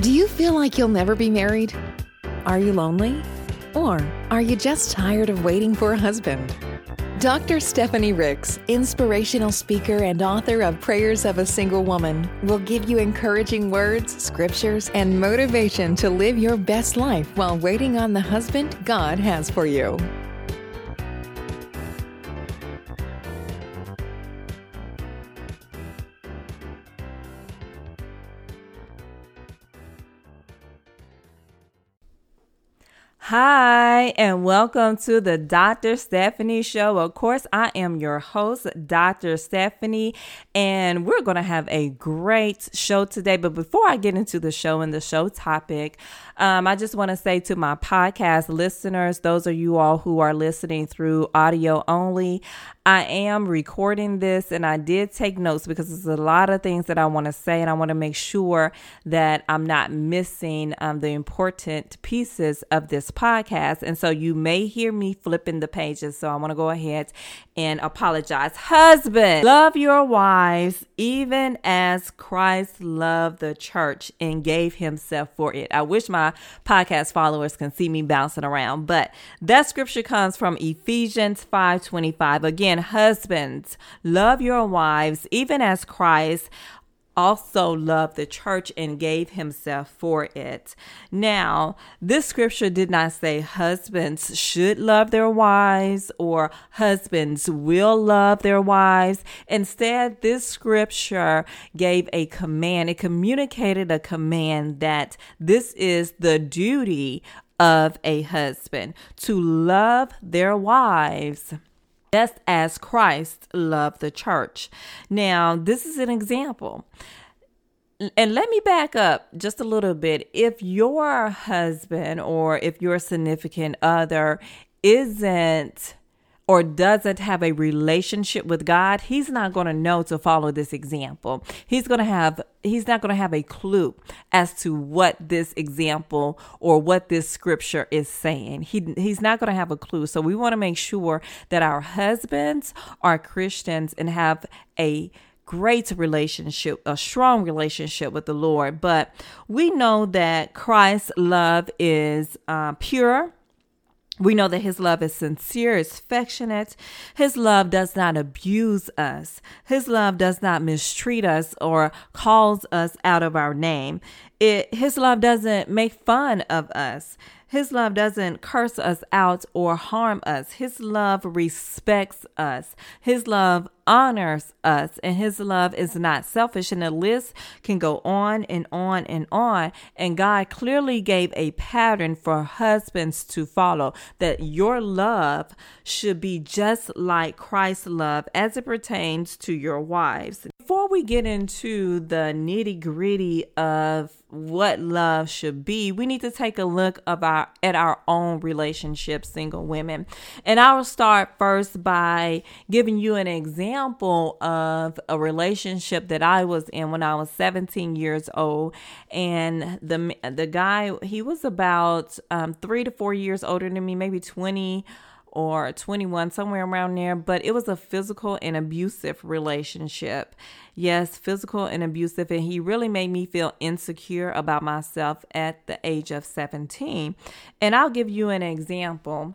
Do you feel like you'll never be married? Are you lonely? Or are you just tired of waiting for a husband? Dr. Stephanie Ricks, inspirational speaker and author of Prayers of a Single Woman, will give you encouraging words, scriptures, and motivation to live your best life while waiting on the husband God has for you. Hi, and welcome to the Dr. Stephanie Show. Of course, I am your host, Dr. Stephanie, and we're going to have a great show today. But before I get into the show and the show topic, um, I just want to say to my podcast listeners, those of you all who are listening through audio only, I am recording this and I did take notes because there's a lot of things that I want to say and I want to make sure that I'm not missing um, the important pieces of this podcast. And so you may hear me flipping the pages. So I want to go ahead and apologize. Husband, love your wives even as Christ loved the church and gave himself for it. I wish my podcast followers can see me bouncing around, but that scripture comes from Ephesians 5:25. Again, and husbands, love your wives, even as Christ also loved the church and gave himself for it. Now, this scripture did not say husbands should love their wives or husbands will love their wives. Instead, this scripture gave a command. It communicated a command that this is the duty of a husband to love their wives just as Christ loved the church. Now, this is an example. And let me back up just a little bit. If your husband or if your significant other isn't or doesn't have a relationship with God, he's not going to know to follow this example. He's going to have he's not going to have a clue as to what this example or what this scripture is saying. He he's not going to have a clue. So we want to make sure that our husbands are Christians and have a great relationship, a strong relationship with the Lord. But we know that Christ's love is uh, pure we know that his love is sincere, is affectionate. His love does not abuse us. His love does not mistreat us or calls us out of our name. It, his love doesn't make fun of us. His love doesn't curse us out or harm us. His love respects us. His love honors us. And his love is not selfish. And the list can go on and on and on. And God clearly gave a pattern for husbands to follow that your love should be just like Christ's love as it pertains to your wives. Before we get into the nitty gritty of what love should be, we need to take a look of our at our own relationship, single women. And I will start first by giving you an example of a relationship that I was in when I was 17 years old. And the the guy he was about um, three to four years older than me, maybe 20 or 21, somewhere around there, but it was a physical and abusive relationship. Yes, physical and abusive. And he really made me feel insecure about myself at the age of 17. And I'll give you an example.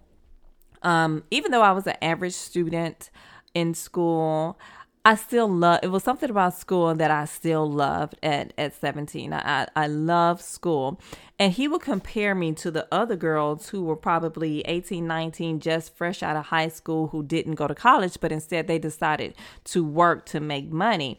Um, even though I was an average student in school, I still love it was something about school that I still loved at, at 17. I, I love school. And he would compare me to the other girls who were probably 18, 19, just fresh out of high school who didn't go to college, but instead they decided to work to make money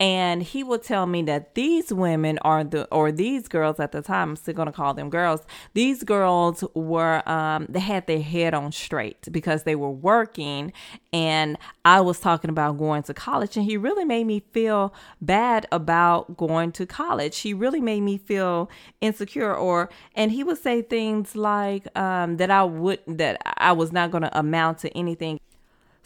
and he will tell me that these women are the or these girls at the time i'm still going to call them girls these girls were um they had their head on straight because they were working. And i was talking about going to college and he really made me feel bad about going to college. He really made me feel insecure or and he would say things like um that i would that i was not going to amount to anything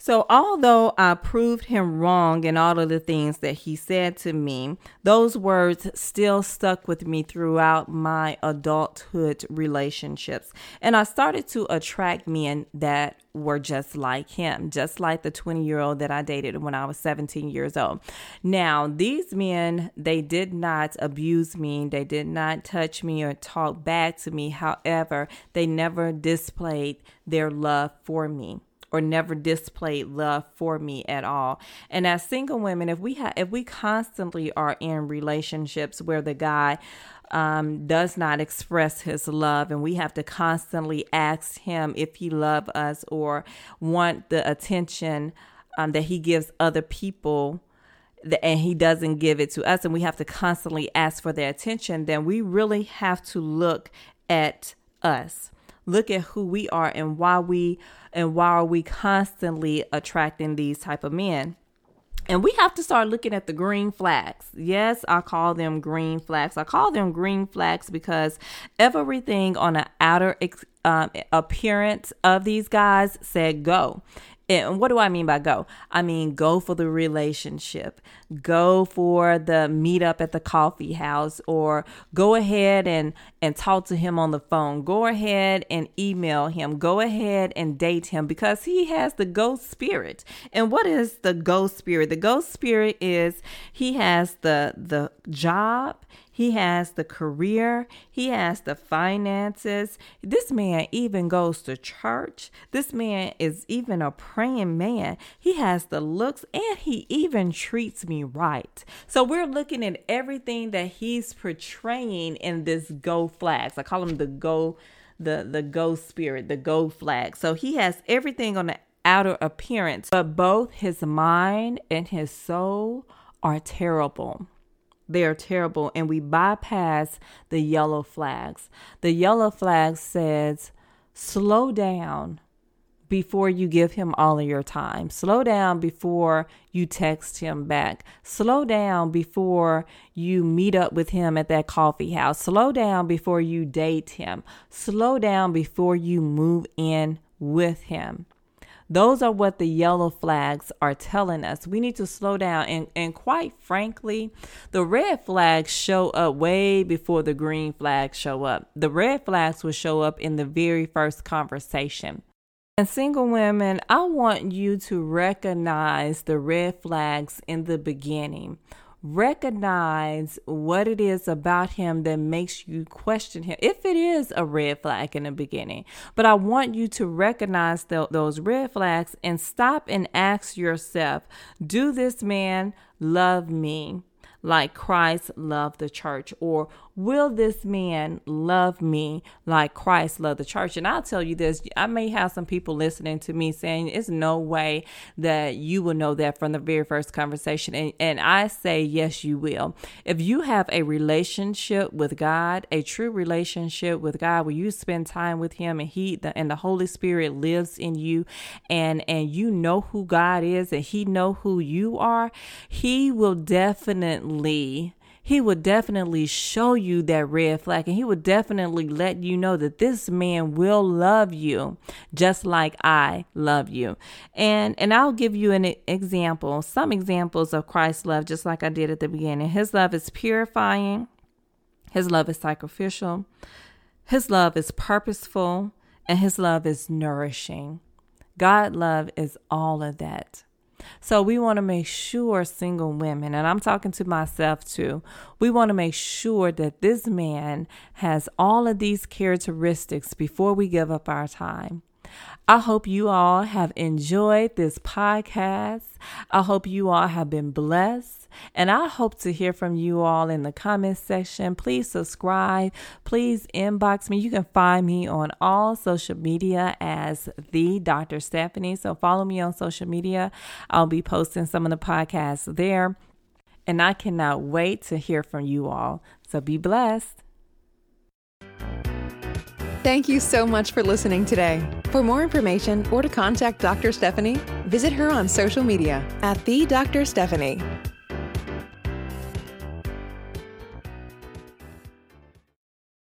So, although I proved him wrong in all of the things that he said to me, those words still stuck with me throughout my adulthood relationships. And I started to attract men that were just like him, just like the 20 year old that I dated when I was 17 years old. Now, these men, they did not abuse me, they did not touch me or talk back to me. However, they never displayed their love for me or never displayed love for me at all. And as single women, if we have if we constantly are in relationships where the guy um, does not express his love, and we have to constantly ask him if he love us or want the attention um, that he gives other people and he doesn't give it to us and we have to constantly ask for their attention then we really have to look at us look at who we are and why we and why are we constantly attracting these type of men and we have to start looking at the green flags. Yes, I call them green flags. I call them green flags because everything on the outer um, appearance of these guys said go. And what do I mean by go? I mean go for the relationship, go for the meetup at the coffee house, or go ahead and and talk to him on the phone. Go ahead and email him. Go ahead and date him because he has the ghost spirit. And what is the ghost spirit? The ghost spirit is he has the the job, he has the career, he has the finances. This man even goes to church. This man is even a praying man. He has the looks and he even treats me right. So we're looking at everything that he's portraying in this go flags. I call him the go the the go spirit, the go flag. So he has everything on the outer appearance, but both his mind and his soul are terrible. They are terrible, and we bypass the yellow flags. The yellow flag says, slow down before you give him all of your time. Slow down before you text him back. Slow down before you meet up with him at that coffee house. Slow down before you date him. Slow down before you move in with him. Those are what the yellow flags are telling us. We need to slow down. And, and quite frankly, the red flags show up way before the green flags show up. The red flags will show up in the very first conversation. And single women, I want you to recognize the red flags in the beginning recognize what it is about him that makes you question him. If it is a red flag in the beginning but i want you to recognize the, those red flags and stop and ask yourself do this man love me like Christ loved the church? Or will this man love me like Christ loved the church? And I'll tell you this I may have some people listening to me saying, It's no way that you will know that from the very first conversation. And, and I say, Yes, you will. If you have a relationship with God, a true relationship with God, where you spend time with Him and He the, and the Holy Spirit lives in you, and and you know who God is and He know who you are, He will definitely definitely he would definitely show you that red flag and he would definitely let you know that this man will love you just like I love you. And and I'll give you an example, some examples of Christ's love just like I did at the beginning. His love is purifying. His love is sacrificial. His love is purposeful and his love is nourishing. God love is all of that. So we want to make sure single women, and I'm talking to myself too, we want to make sure that this man has all of these characteristics before we give up our time. I hope you all have enjoyed this podcast. I hope you all have been blessed. And I hope to hear from you all in the comment section. Please subscribe. Please inbox me. You can find me on all social media as the Dr. Stephanie. So follow me on social media. I'll be posting some of the podcasts there. And I cannot wait to hear from you all. So be blessed. Thank you so much for listening today. For more information or to contact Dr. Stephanie, visit her on social media at the Dr. Stephanie.